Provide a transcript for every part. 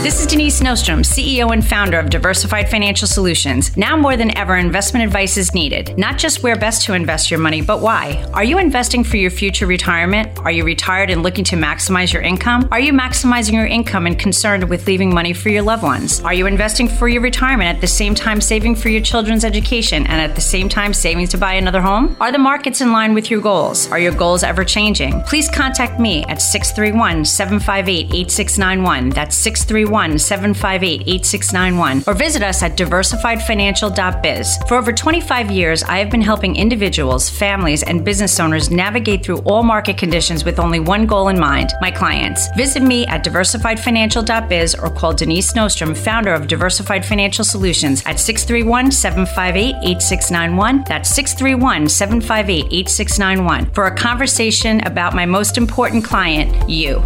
This is Denise Nostrom, CEO and founder of Diversified Financial Solutions. Now more than ever, investment advice is needed. Not just where best to invest your money, but why. Are you investing for your future retirement? Are you retired and looking to maximize your income? Are you maximizing your income and concerned with leaving money for your loved ones? Are you investing for your retirement at the same time saving for your children's education and at the same time saving to buy another home? Are the markets in line with your goals? Are your goals ever changing? Please contact me at 631 758 8691. That's 631 758 8691 or visit us at diversifiedfinancial.biz. For over 25 years, I have been helping individuals, families, and business owners navigate through all market conditions with only one goal in mind my clients. Visit me at diversifiedfinancial.biz or call Denise Nostrom, founder of Diversified Financial Solutions, at 631 758 8691. That's 631 758 8691 for a conversation about my most important client, you.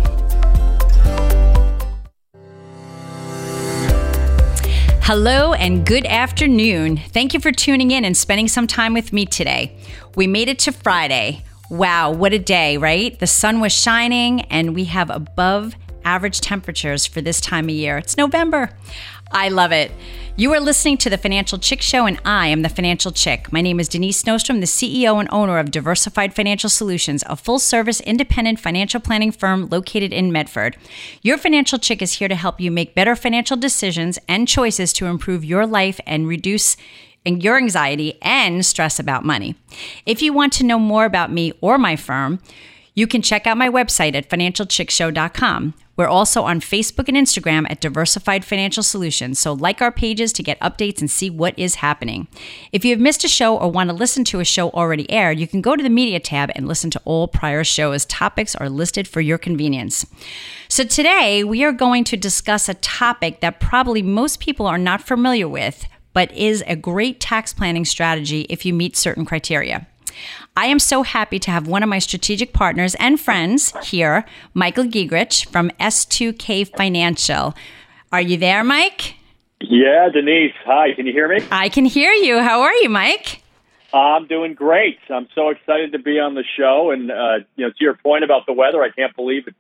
Hello and good afternoon. Thank you for tuning in and spending some time with me today. We made it to Friday. Wow, what a day, right? The sun was shining and we have above average temperatures for this time of year. It's November. I love it. You are listening to the Financial Chick Show, and I am the Financial Chick. My name is Denise Nostrom, the CEO and owner of Diversified Financial Solutions, a full service independent financial planning firm located in Medford. Your Financial Chick is here to help you make better financial decisions and choices to improve your life and reduce and your anxiety and stress about money. If you want to know more about me or my firm, you can check out my website at financialchickshow.com. We're also on Facebook and Instagram at Diversified Financial Solutions, so like our pages to get updates and see what is happening. If you have missed a show or want to listen to a show already aired, you can go to the media tab and listen to all prior shows. Topics are listed for your convenience. So today we are going to discuss a topic that probably most people are not familiar with, but is a great tax planning strategy if you meet certain criteria. I am so happy to have one of my strategic partners and friends here, Michael Giegerich from S2K Financial. Are you there, Mike? Yeah, Denise. Hi, can you hear me? I can hear you. How are you, Mike? I'm doing great. I'm so excited to be on the show. And, uh, you know, to your point about the weather, I can't believe it's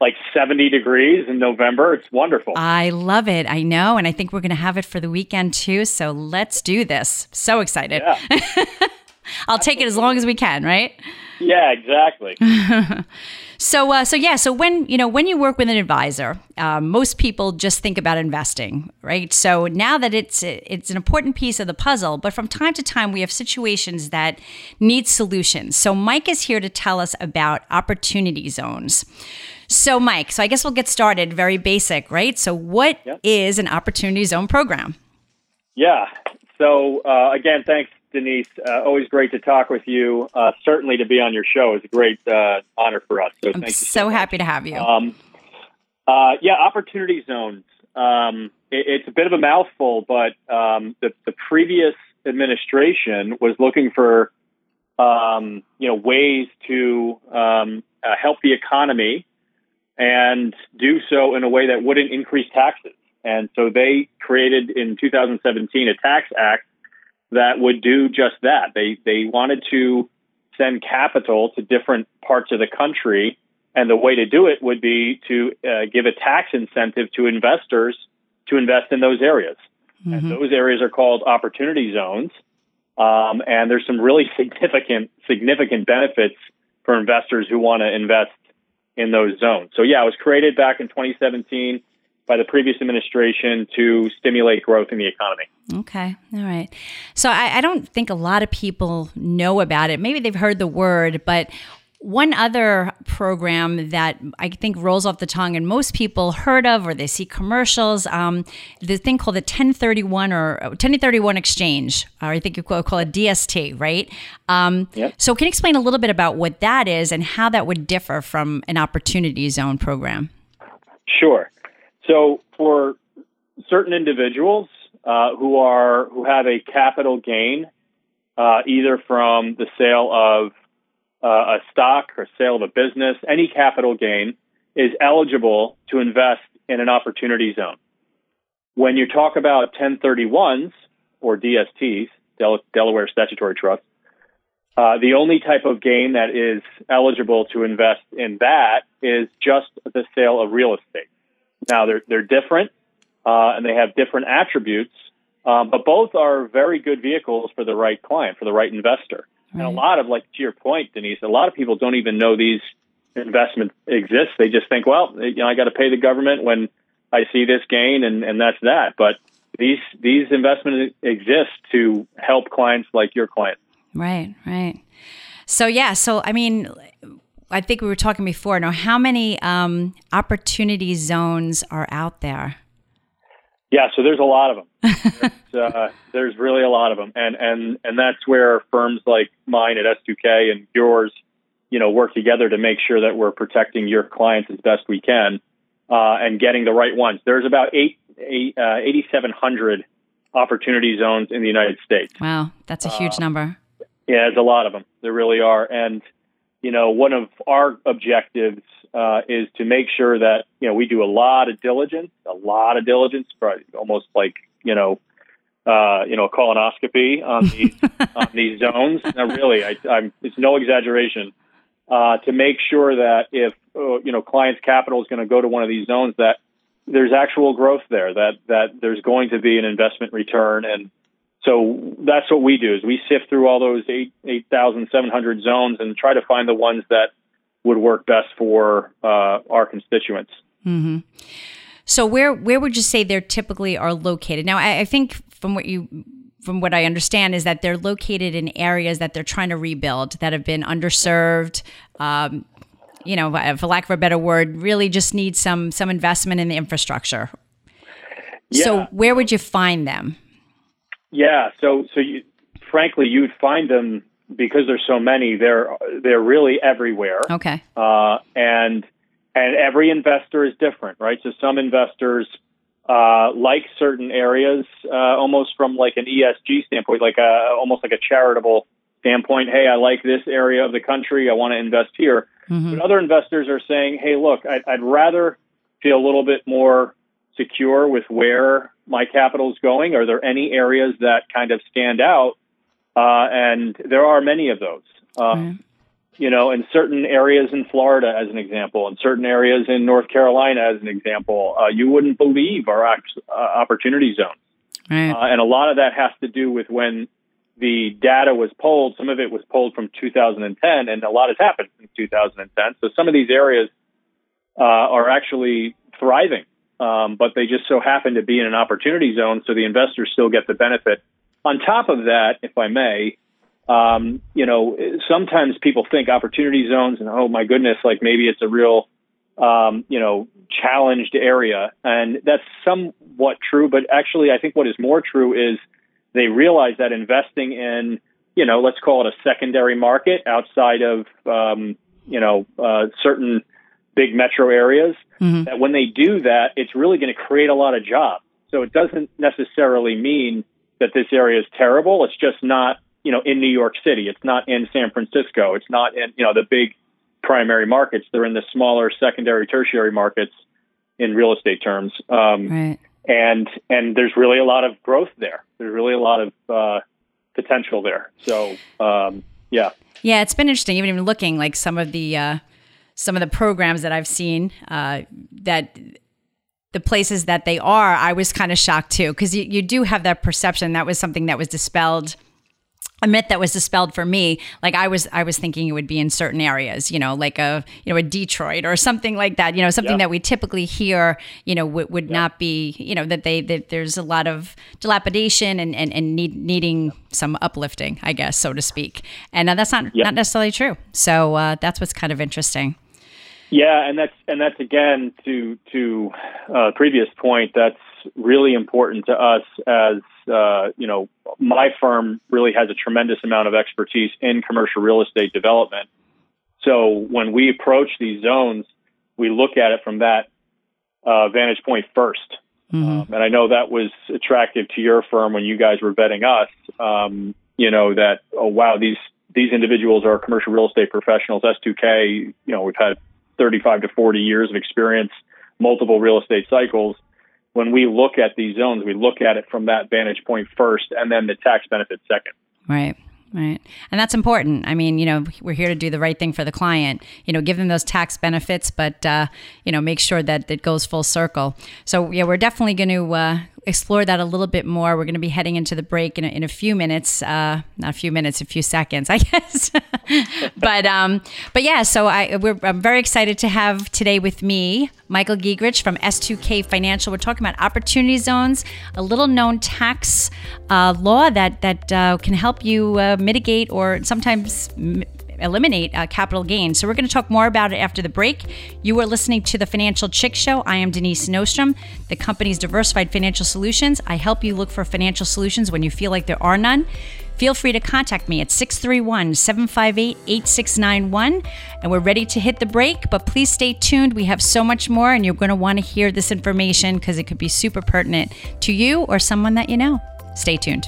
like 70 degrees in November. It's wonderful. I love it. I know. And I think we're going to have it for the weekend too. So let's do this. So excited. Yeah. I'll take it as long as we can, right? Yeah, exactly. so, uh, so yeah, so when you know when you work with an advisor, uh, most people just think about investing, right? So now that it's it's an important piece of the puzzle, but from time to time we have situations that need solutions. So Mike is here to tell us about opportunity zones. So, Mike, so I guess we'll get started very basic, right? So, what yep. is an opportunity zone program? Yeah. So, uh, again, thanks Denise. Uh, always great to talk with you. Uh, certainly to be on your show is a great uh, honor for us. So I'm so, so happy to have you. Um, uh, yeah, opportunity zones. Um, it, it's a bit of a mouthful, but um, the, the, previous administration was looking for um, you know ways to um, uh, help the economy and do so in a way that wouldn't increase taxes. And so they created in 2017 a tax act that would do just that. They they wanted to send capital to different parts of the country, and the way to do it would be to uh, give a tax incentive to investors to invest in those areas. Mm-hmm. And those areas are called opportunity zones. Um, and there's some really significant significant benefits for investors who want to invest in those zones. So yeah, it was created back in 2017 by the previous administration to stimulate growth in the economy. Okay, all right. So I, I, don't think a lot of people know about it. Maybe they've heard the word, but one other program that I think rolls off the tongue and most people heard of or they see commercials, um, the thing called the 1031 or 1031 exchange, or I think you call, call it DST, right? Um, yep. So can you explain a little bit about what that is and how that would differ from an opportunity zone program? Sure. So for certain individuals uh, who are who have a capital gain, uh, either from the sale of uh, a stock or sale of a business, any capital gain is eligible to invest in an opportunity zone. When you talk about 1031s or DSTs, Del- Delaware Statutory Trust, Uh, the only type of gain that is eligible to invest in that is just the sale of real estate. Now they're they're different uh, and they have different attributes, um, but both are very good vehicles for the right client, for the right investor. Right. And a lot of like to your point, Denise, a lot of people don't even know these investments exist. They just think, well, you know, I got to pay the government when I see this gain, and and that's that. But these these investments exist to help clients like your client. Right, right. So yeah, so I mean, I think we were talking before. Now, how many um, opportunity zones are out there? Yeah, so there's a lot of them. there's, uh, there's really a lot of them, and and and that's where firms like mine at S2K and yours, you know, work together to make sure that we're protecting your clients as best we can, uh, and getting the right ones. There's about eight, eight uh, 8,700 opportunity zones in the United States. Wow, that's a huge uh, number. Yeah, there's a lot of them. There really are. And, you know, one of our objectives uh, is to make sure that, you know, we do a lot of diligence, a lot of diligence, almost like, you know, uh, you know, a colonoscopy on these, on these zones. Now, really, I, I'm, it's no exaggeration. Uh, to make sure that if uh, you know clients' capital is going to go to one of these zones, that there's actual growth there, that that there's going to be an investment return, and so that's what we do is we sift through all those eight eight thousand seven hundred zones and try to find the ones that would work best for uh, our constituents. Mm-hmm. So where where would you say they're typically are located? Now, I, I think from what you from what I understand is that they're located in areas that they're trying to rebuild that have been underserved. Um, you know, for lack of a better word, really just need some some investment in the infrastructure. Yeah. So where would you find them? Yeah, so so you, frankly, you'd find them because there's so many. They're they're really everywhere. Okay. Uh, and and every investor is different, right? So some investors uh, like certain areas, uh, almost from like an ESG standpoint, like a almost like a charitable standpoint. Hey, I like this area of the country. I want to invest here. Mm-hmm. But other investors are saying, hey, look, I'd, I'd rather feel a little bit more secure with where my capital is going? Are there any areas that kind of stand out? Uh, and there are many of those. Uh, You know, in certain areas in Florida, as an example, in certain areas in North Carolina, as an example, uh, you wouldn't believe our uh, opportunity zones. Right. Uh, and a lot of that has to do with when the data was pulled. Some of it was pulled from 2010, and a lot has happened since 2010. So some of these areas uh, are actually thriving um, but they just so happen to be in an opportunity zone, so the investors still get the benefit. On top of that, if I may, um, you know, sometimes people think opportunity zones and oh my goodness, like maybe it's a real, um, you know, challenged area, and that's somewhat true. But actually, I think what is more true is they realize that investing in, you know, let's call it a secondary market outside of, um, you know, uh, certain big metro areas, mm-hmm. that when they do that, it's really going to create a lot of jobs. So it doesn't necessarily mean that this area is terrible. It's just not, you know, in New York City. It's not in San Francisco. It's not in, you know, the big primary markets. They're in the smaller secondary, tertiary markets in real estate terms. Um, right. And and there's really a lot of growth there. There's really a lot of uh, potential there. So um, yeah. Yeah, it's been interesting. Even even looking like some of the uh, some of the programs that I've seen uh, that the places that they are, I was kind of shocked too, because you, you do have that perception. That was something that was dispelled a myth that was dispelled for me. Like i was i was thinking it would be in certain areas you know like a you know a detroit or something like that you know something that we typically hear you know w- would not be you know that they that there's a lot of dilapidation and and, and need, needing some uplifting i guess so to speak. And uh, that's not not necessarily true. So uh, that's what's kind of interesting yeah, and that's and that's again to to uh, previous point. That's really important to us as uh, you know. My firm really has a tremendous amount of expertise in commercial real estate development. So when we approach these zones, we look at it from that uh, vantage point 1st mm-hmm. um, and I know that was attractive to your firm when you guys were vetting us. Um, you know that oh wow these these individuals are commercial real estate professionals. S2K, you know, we've had 35 to 40 years of experience, multiple real estate cycles. When we look at these zones, we look at it from that vantage point first and then the tax benefit second. Right. Right. And that's important. I mean, you know, we're here to do the right thing for the client, you know, give them those tax benefits, but, uh, you know, make sure that it goes full circle. So, yeah, we're definitely going to uh, explore that a little bit more. We're going to be heading into the break in a, in a few minutes, uh, not a few minutes, a few seconds, I guess. but um, but yeah, so I we're, I'm very excited to have today with me Michael Giegerich from S2K Financial. We're talking about opportunity zones, a little known tax uh, law that that uh, can help you uh, mitigate or sometimes. M- eliminate uh, capital gains. So we're going to talk more about it after the break. You are listening to the Financial Chick Show. I am Denise Nostrom, the company's diversified financial solutions. I help you look for financial solutions when you feel like there are none. Feel free to contact me at 631 758 8691. And we're ready to hit the break, but please stay tuned. We have so much more, and you're going to want to hear this information because it could be super pertinent to you or someone that you know. Stay tuned.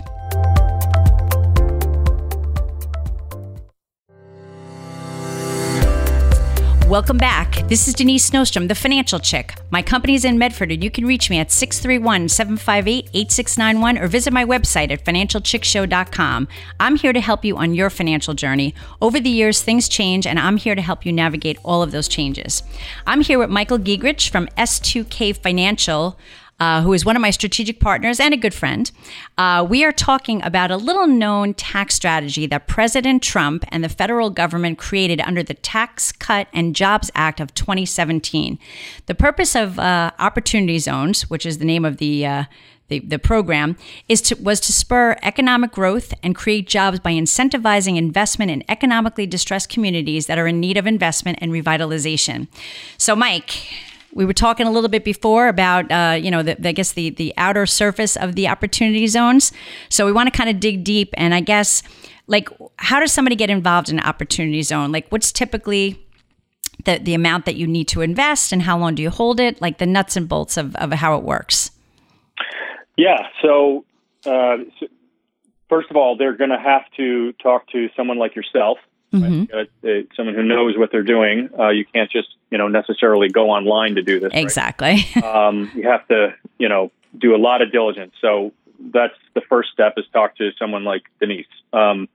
Welcome back. This is Denise Nostrom, the financial chick. My company is in Medford, and you can reach me at 631 758 8691 or visit my website at financialchickshow.com. I'm here to help you on your financial journey. Over the years, things change, and I'm here to help you navigate all of those changes. I'm here with Michael Giegerich from S2K Financial uh, who is one of my strategic partners and a good friend. Uh, we are talking about a little known tax strategy that President Trump and the federal government created under the Tax Cut and Jobs Act of 2017. The purpose of uh, Opportunity Zones, which is the name of the uh, the, the, program is to, was to spur economic growth and create jobs by incentivizing investment in economically distressed communities that are in need of investment and revitalization. So, Mike, we were talking a little bit before about uh, you know the, I guess the the outer surface of the opportunity zones. So we want to kind of dig deep, and I guess like how does somebody get involved in an opportunity zone? Like what's typically the the amount that you need to invest, and how long do you hold it? Like the nuts and bolts of of how it works. Yeah. So. Uh, so first of all, they're going to have to talk to someone like yourself Mm-hmm. Right? Uh, someone who knows what they're doing. Uh, you can't just you know necessarily go online to do this. Exactly. Right? um, you have to you know do a lot of diligence. So that's the first step is talk to someone like Denise. Um,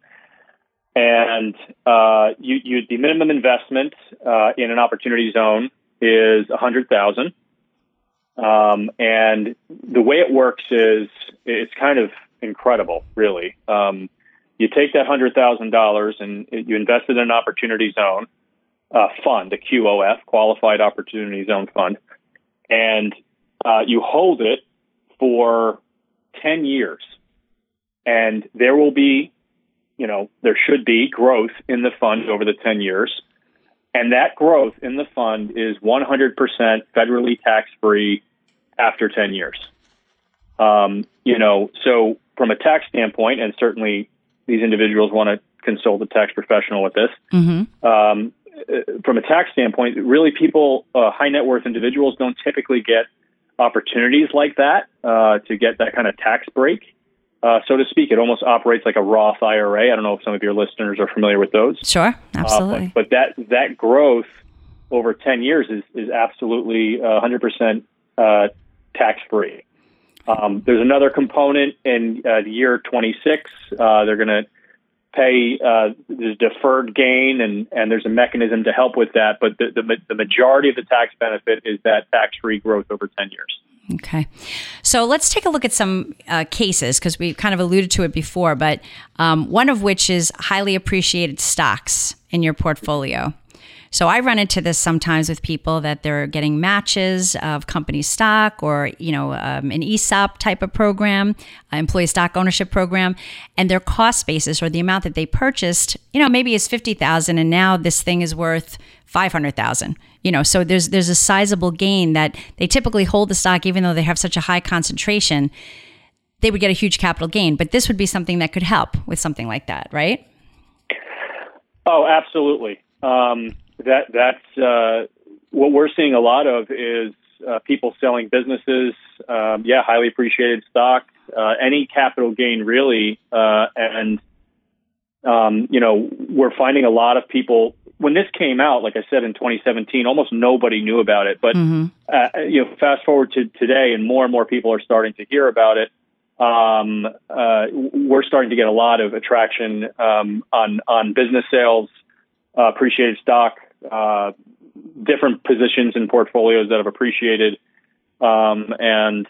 and uh, you, you, the minimum investment uh, in an opportunity zone is a hundred thousand. Um, and the way it works is it's kind of incredible, really. Um, you take that hundred thousand dollars and you invest it in an opportunity zone uh, fund, a QOF, Qualified Opportunity Zone Fund, and uh, you hold it for ten years, and there will be, you know, there should be growth in the fund over the ten years, and that growth in the fund is one hundred percent federally tax free after ten years. Um, you know, so from a tax standpoint, and certainly these individuals want to consult a tax professional with this. Mm-hmm. Um, from a tax standpoint, really, people, uh, high net worth individuals, don't typically get opportunities like that uh, to get that kind of tax break. Uh, so to speak, it almost operates like a Roth IRA. I don't know if some of your listeners are familiar with those. Sure, absolutely. Uh, but, but, that that growth over ten years is is absolutely 100 percent uh, tax free. Um, there's another component in uh, year 26. Uh, they're going to pay uh, the deferred gain, and, and there's a mechanism to help with that. But the, the, the majority of the tax benefit is that tax free growth over 10 years. Okay. So let's take a look at some uh, cases because we kind of alluded to it before, but um, one of which is highly appreciated stocks in your portfolio. So I run into this sometimes with people that they're getting matches of company stock or, you know, um, an ESOP type of program, employee stock ownership program, and their cost basis or the amount that they purchased, you know, maybe is 50,000 and now this thing is worth 500,000. You know, so there's there's a sizable gain that they typically hold the stock even though they have such a high concentration. They would get a huge capital gain, but this would be something that could help with something like that, right? Oh, absolutely. Um, that that's uh, what we're seeing a lot of is uh, people selling businesses. Um, yeah, highly appreciated stock, uh, any capital gain really, uh, and um, you know we're finding a lot of people. When this came out, like I said in 2017, almost nobody knew about it. But mm-hmm. Uh, you know, fast forward to today, and more and more people are starting to hear about it. Um, uh, we're starting to get a lot of attraction um, on on business sales, uh, appreciated stock, uh, different positions and portfolios that have appreciated, um, and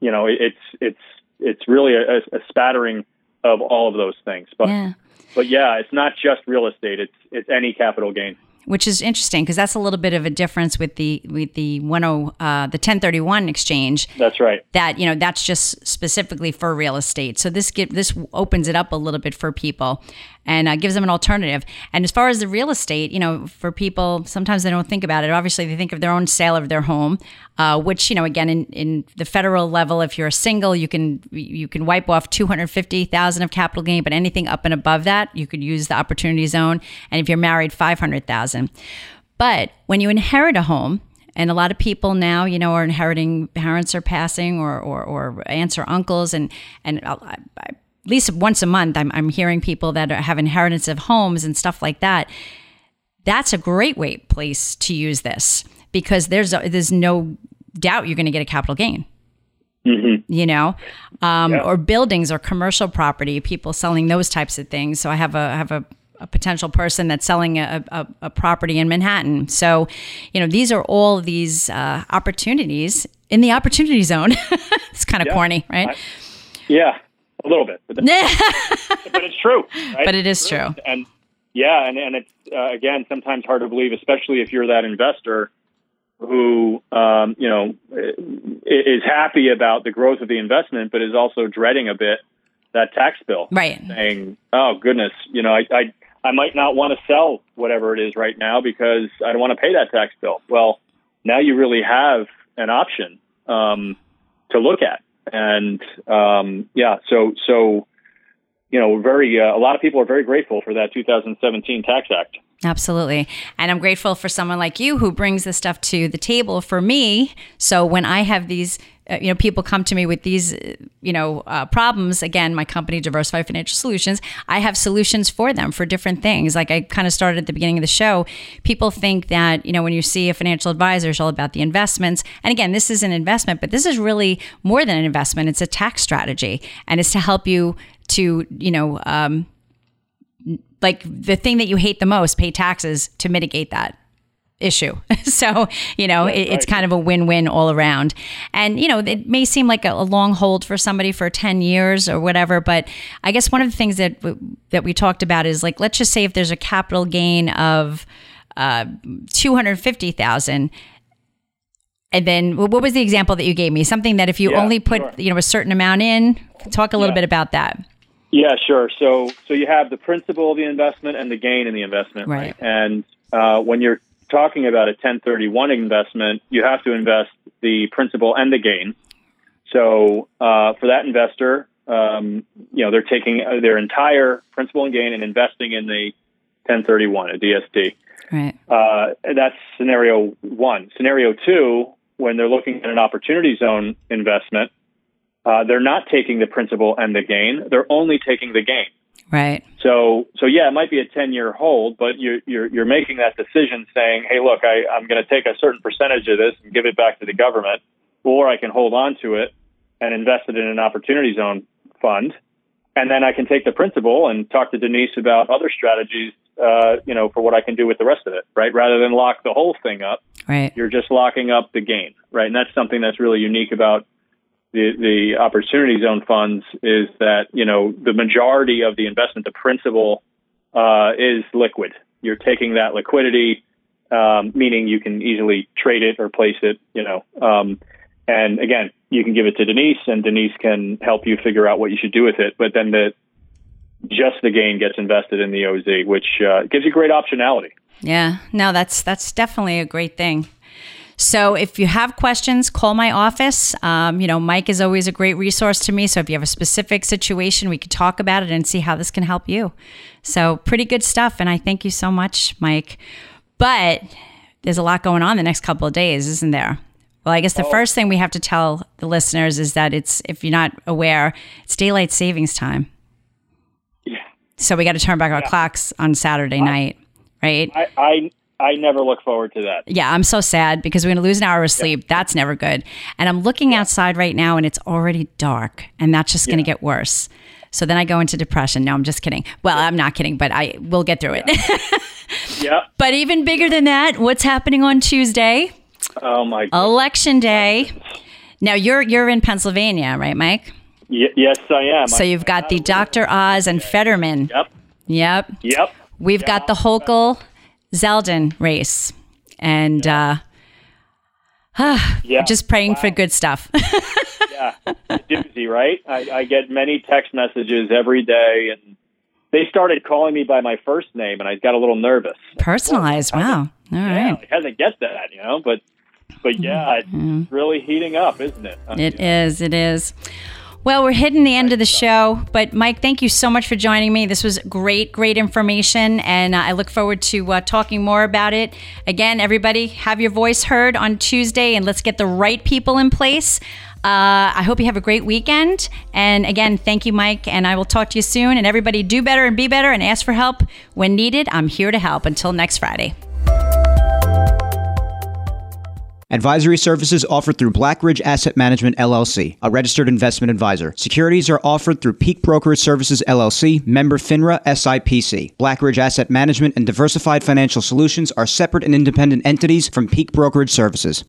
you know it's it's it's really a, a, spattering of all of those things. But yeah. but yeah, it's not just real estate; it's it's any capital gain which is interesting because that's a little bit of a difference with the with the 10 uh, the 1031 exchange. That's right. That you know that's just specifically for real estate. So this get, this opens it up a little bit for people and uh, gives them an alternative. And as far as the real estate, you know, for people sometimes they don't think about it. Obviously, they think of their own sale of their home, uh, which you know again in, in the federal level, if you're a single, you can you can wipe off 250,000 of capital gain, but anything up and above that, you could use the opportunity zone. And if you're married, 500,000 but when you inherit a home, and a lot of people now, you know, are inheriting parents are passing or, or, or aunts or uncles, and and at least once a month, I'm, I'm hearing people that have inheritance of homes and stuff like that. That's a great way place to use this because there's a, there's no doubt you're going to get a capital gain. Mm-hmm. You know, um, yeah. or buildings or commercial property, people selling those types of things. So I have a have a a potential person that's selling a, a, a, property in Manhattan. So, you know, these are all these uh, opportunities in the opportunity zone. it's kind of yeah. corny, right? I, yeah, a little bit, but, but it's true. Right? But it is true. And yeah, and and it's uh, again sometimes hard to believe, especially if you're that investor who um, you know is happy about the growth of the investment, but is also dreading a bit that tax bill. Right. Saying, "Oh goodness, you know, I, I I might not want to sell whatever it is right now because I don't want to pay that tax bill. Well, now you really have an option um, to look at, and um, yeah, so so you know, very uh, a lot of people are very grateful for that 2017 Tax Act. Absolutely. And I'm grateful for someone like you who brings this stuff to the table for me. So when I have these you know people come to me with these uh, you know uh, problems. Again my company diversified financial solutions i have solutions for them for different things. Like i kind of started at the beginning of the show people think that you know when you see a financial advisor it's all about the investments. And again this is an investment but this is really more than an investment. It's a tax strategy and it's to help you to you know um, like the thing that you hate the most pay taxes to mitigate that issue. so, you know, it, it's kind of a win win all around. And, you know, it may seem like a, a, long hold for somebody for 10 years or whatever, but I guess one of the things that, that we talked about is like, let's just say if there's a capital gain of uh, 250,000 and then what was the example that you gave me? Something that if you yeah, only put, sure. you know, a certain amount in, talk a little yeah. bit about that. Yeah, sure. So, so you have the principal of the investment and the gain in the investment, right? right? And uh, when you're talking about a 1031 investment, you have to invest the principal and the gain. So uh, for that investor, um, you know, they're taking their entire principal and gain and investing in the 1031, a DST. Right. Uh, that's scenario one. Scenario two, when they're looking at an opportunity zone investment, uh, they're not taking the principal and the gain. They're only taking the gain. Right. So, so yeah, it might be a 10 year hold, but you're, you're, you're making that decision saying, Hey, look, I, I'm going to take a certain percentage of this and give it back to the government, or I can hold on to it and invest it in an opportunity zone fund. And then I can take the principal and talk to Denise about other strategies, uh, you know, for what I can do with the rest of it, right? Rather than lock the whole thing up, right? You're just locking up the gain, right? And that's something that's really unique about the, the opportunity zone funds is that you know the majority of the investment, the principal, uh, is liquid. You're taking that liquidity, um, meaning you can easily trade it or place it. You know, um, and again, you can give it to Denise, and Denise can help you figure out what you should do with it. But then the just the gain gets invested in the OZ, which uh, gives you great optionality. Yeah, no, that's that's definitely a great thing. So if you have questions, call my office. Um, you know, Mike is always a great resource to me. So if you have a specific situation, we could talk about it and see how this can help you. So pretty good stuff. And I thank you so much, Mike. But there's a lot going on the next couple of days, isn't there? Well, I guess the oh. first thing we have to tell the listeners is that it's, if you're not aware, it's daylight savings time. Yeah. So we got to turn back our yeah. clocks on Saturday I, night, right? I, I I never look forward to that. Yeah, I'm so sad because we're going to lose an hour of sleep. Yeah. That's never good. And I'm looking outside right now and it's already dark and that's just going to get worse. So then I go into depression. No, I'm just kidding. Well, I'm not kidding, but I will get through it. yeah. But even bigger than that, what's happening on Tuesday? Oh my God. Election day. Now you're you're in Pennsylvania, right, Mike? Y- yes, I am. So you've got the Dr. Oz and Fetterman. Yep. Yep. Yep. We've got the Hochul Zeldin race. And uh, yeah. just praying wow. for good stuff. yeah. Doozy, right? I, I get many text messages every day and they started calling me by my first name and I got a little nervous. Personalized. Wow. All yeah, right. I hasn't get that, you know, but but yeah, it's Mm-hmm. really heating up, isn't it? I It mean, is. It is. Well, we're hitting the end of the show, but Mike, thank you so much for joining me. This was great, great information, and uh, I look forward to uh, talking more about it. Again, everybody, have your voice heard on Tuesday, and let's get the right people in place. Uh, I hope you have a great weekend. And again, thank you, Mike, and I will talk to you soon. And everybody, do better and be better and ask for help when needed. I'm here to help. Until next Friday. Advisory services offered through Blackridge Asset Management LLC, a registered investment advisor. Securities are offered through Peak Brokerage Services LLC, member FINRA SIPC. Blackridge Asset Management and Diversified Financial Solutions are separate and independent entities from Peak Brokerage Services.